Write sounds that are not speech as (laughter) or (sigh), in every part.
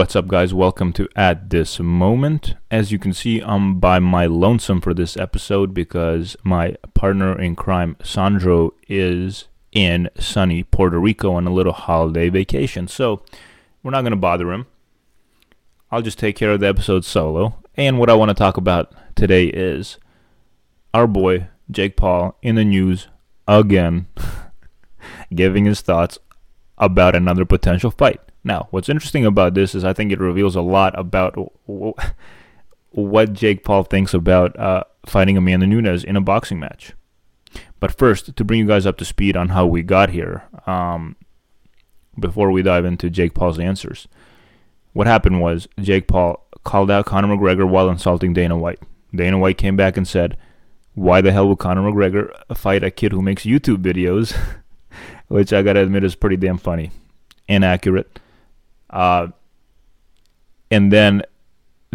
What's up, guys? Welcome to At This Moment. As you can see, I'm by my lonesome for this episode because my partner in crime, Sandro, is in sunny Puerto Rico on a little holiday vacation. So we're not going to bother him. I'll just take care of the episode solo. And what I want to talk about today is our boy, Jake Paul, in the news again, (laughs) giving his thoughts about another potential fight. Now, what's interesting about this is I think it reveals a lot about what Jake Paul thinks about uh, fighting Amanda Nunes in a boxing match. But first, to bring you guys up to speed on how we got here, um, before we dive into Jake Paul's answers, what happened was Jake Paul called out Conor McGregor while insulting Dana White. Dana White came back and said, Why the hell would Conor McGregor fight a kid who makes YouTube videos? (laughs) Which I gotta admit is pretty damn funny. Inaccurate. Uh, and then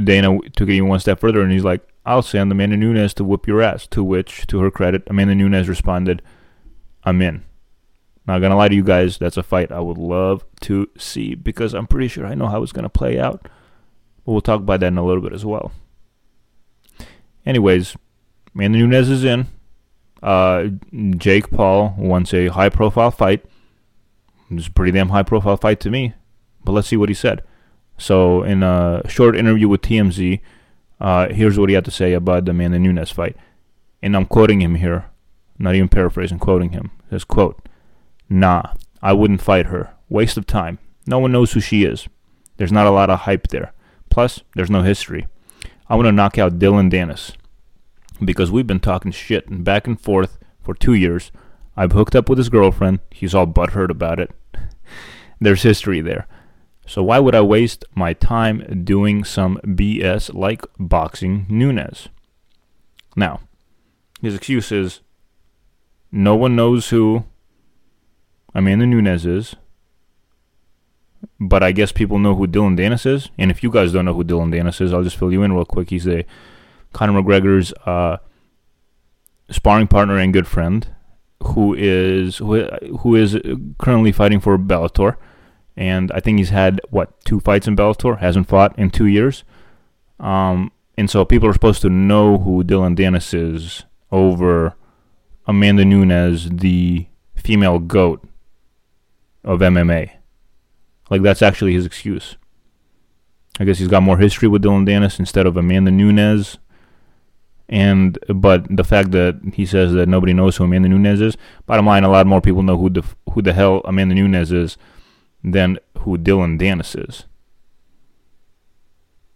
Dana took it even one step further and he's like, I'll send Amanda Nunes to whoop your ass. To which, to her credit, Amanda Nunes responded, I'm in. Not gonna lie to you guys, that's a fight I would love to see because I'm pretty sure I know how it's gonna play out. But we'll talk about that in a little bit as well. Anyways, Amanda Nunes is in. Uh, Jake Paul wants a high profile fight. It's a pretty damn high profile fight to me. But let's see what he said. So, in a short interview with TMZ, uh, here's what he had to say about the Amanda Nunes fight. And I'm quoting him here, not even paraphrasing, quoting him. He says, quote, Nah, I wouldn't fight her. Waste of time. No one knows who she is. There's not a lot of hype there. Plus, there's no history. I want to knock out Dillon Danis because we've been talking shit and back and forth for two years. I've hooked up with his girlfriend. He's all butthurt about it. (laughs) There's history there. So why would I waste my time doing some BS like boxing Nunes? Now, his excuse is no one knows who Amanda Nunes is, but I guess people know who Dillon Danis is. And if you guys don't know who Dillon Danis is, I'll just fill you in real quick. He's a Conor McGregor's uh, sparring partner and good friend, who is who, who is currently fighting for Bellator and I think he's had what two fights in Bellator. Hasn't fought in two years, um, and so people are supposed to know who Dillon Danis is over Amanda Nunes, the female goat of MMA. Like that's actually his excuse. I guess he's got more history with Dillon Danis instead of Amanda Nunes. And but the fact that he says that nobody knows who Amanda Nunes is, bottom line, a lot more people know who the who the hell Amanda Nunes is than who Dillon Danis is.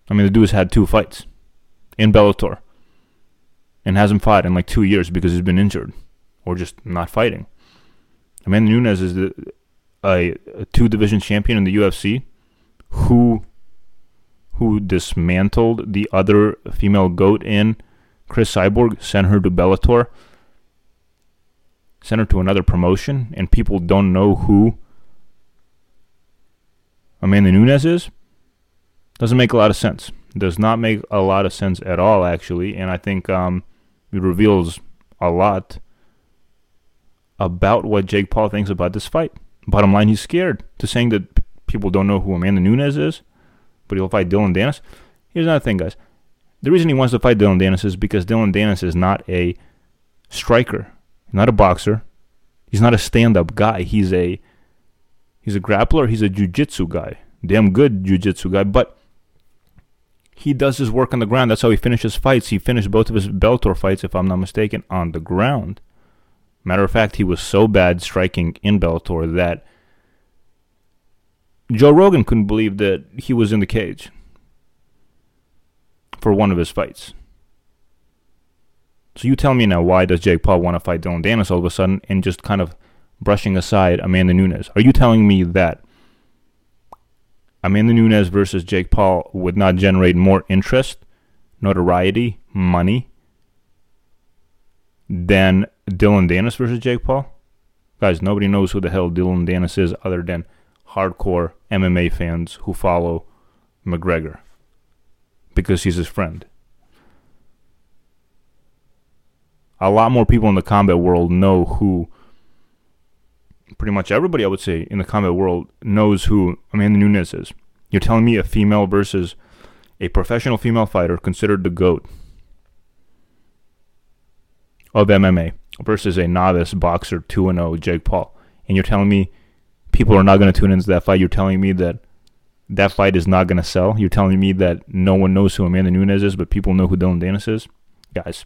I mean, the dude's had two fights in Bellator and hasn't fought in like two years because he's been injured or just not fighting. Amanda Nunes is the, a, a two division champion in the UFC who who dismantled the other female goat in Cris Cyborg, sent her to Bellator, sent her to another promotion, and people don't know who Amanda Nunes is, doesn't make a lot of sense. Does not make a lot of sense at all, actually, and I think um, it reveals a lot about what Jake Paul thinks about this fight. Bottom line, he's scared to saying that people don't know who Amanda Nunes is, but he'll fight Dillon Danis. Here's another thing, guys. The reason he wants to fight Dillon Danis is because Dillon Danis is not a striker, not a boxer. He's not a stand-up guy. He's a He's a grappler. He's a jiu-jitsu guy. Damn good jiu-jitsu guy. But he does his work on the ground. That's how he finishes fights. He finished both of his Bellator fights, if I'm not mistaken, on the ground. Matter of fact, he was so bad striking in Bellator that Joe Rogan couldn't believe that he was in the cage for one of his fights. So you tell me now, why does Jake Paul want to fight Dillon Danis all of a sudden and just kind of brushing aside Amanda Nunes. Are you telling me that Amanda Nunes versus Jake Paul would not generate more interest, notoriety, money than Dillon Danis versus Jake Paul? Guys, nobody knows who the hell Dillon Danis is other than hardcore MMA fans who follow McGregor because he's his friend. A lot more people in the combat world know who pretty much everybody, I would say, in the combat world knows who Amanda Nunes is. You're telling me a female versus a professional female fighter considered the GOAT of MMA versus a novice boxer 2 0 Jake Paul. And you're telling me people are not going to tune into that fight. You're telling me that that fight is not going to sell. You're telling me that no one knows who Amanda Nunes is, but people know who Dillon Danis is. Guys,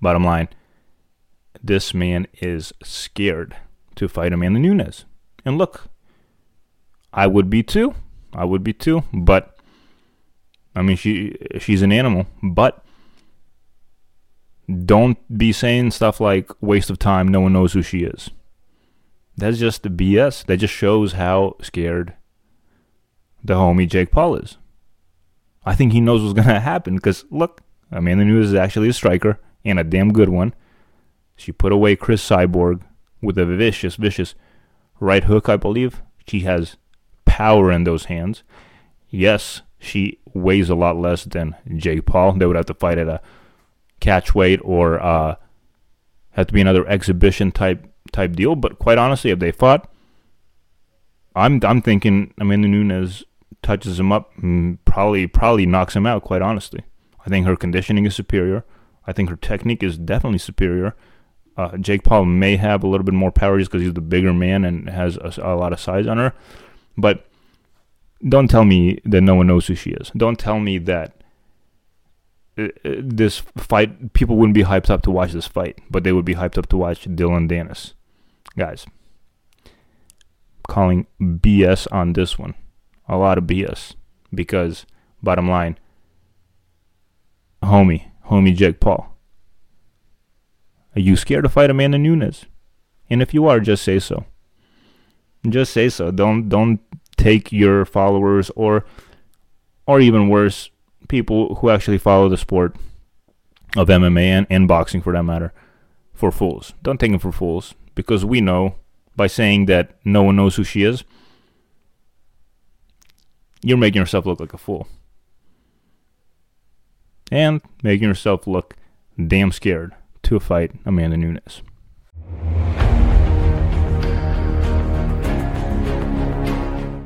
bottom line, this man is scared to fight Amanda Nunes. And look, I would be too. I would be too. But I mean, she she's an animal. But don't be saying stuff like waste of time. No one knows who she is. That's just the BS. That just shows how scared the homie Jake Paul is. I think he knows what's gonna (laughs) happen because look, Amanda Nunes is actually a striker and a damn good one. She put away Cris Cyborg with a vicious, vicious right hook, I believe. She has power in those hands. Yes, she weighs a lot less than Jake Paul. They would have to fight at a catch weight or uh, have to be another exhibition type type deal. But quite honestly, if they fought, I'm I'm thinking Amanda Nunes touches him up, probably probably knocks him out. Quite honestly, I think her conditioning is superior. I think her technique is definitely superior. Uh, Jake Paul may have a little bit more power just because he's the bigger man and has a, a, lot of size on her. But don't tell me that no one knows who she is. Don't tell me that uh, uh, this fight, people wouldn't be hyped up to watch this fight, but they would be hyped up to watch Dillon Danis. Guys, calling BS on this one. A lot of BS. Because, bottom line, homie, homie Jake Paul are you scared to fight Amanda Nunes? And if you are, just say so. Just say so. Don't don't take your followers or or even worse, people who actually follow the sport of MMA and, and boxing for that matter for fools. Don't take them for fools because we know by saying that no one knows who she is, you're making yourself look like a fool. And making yourself look damn scared to a fight Amanda Nunes.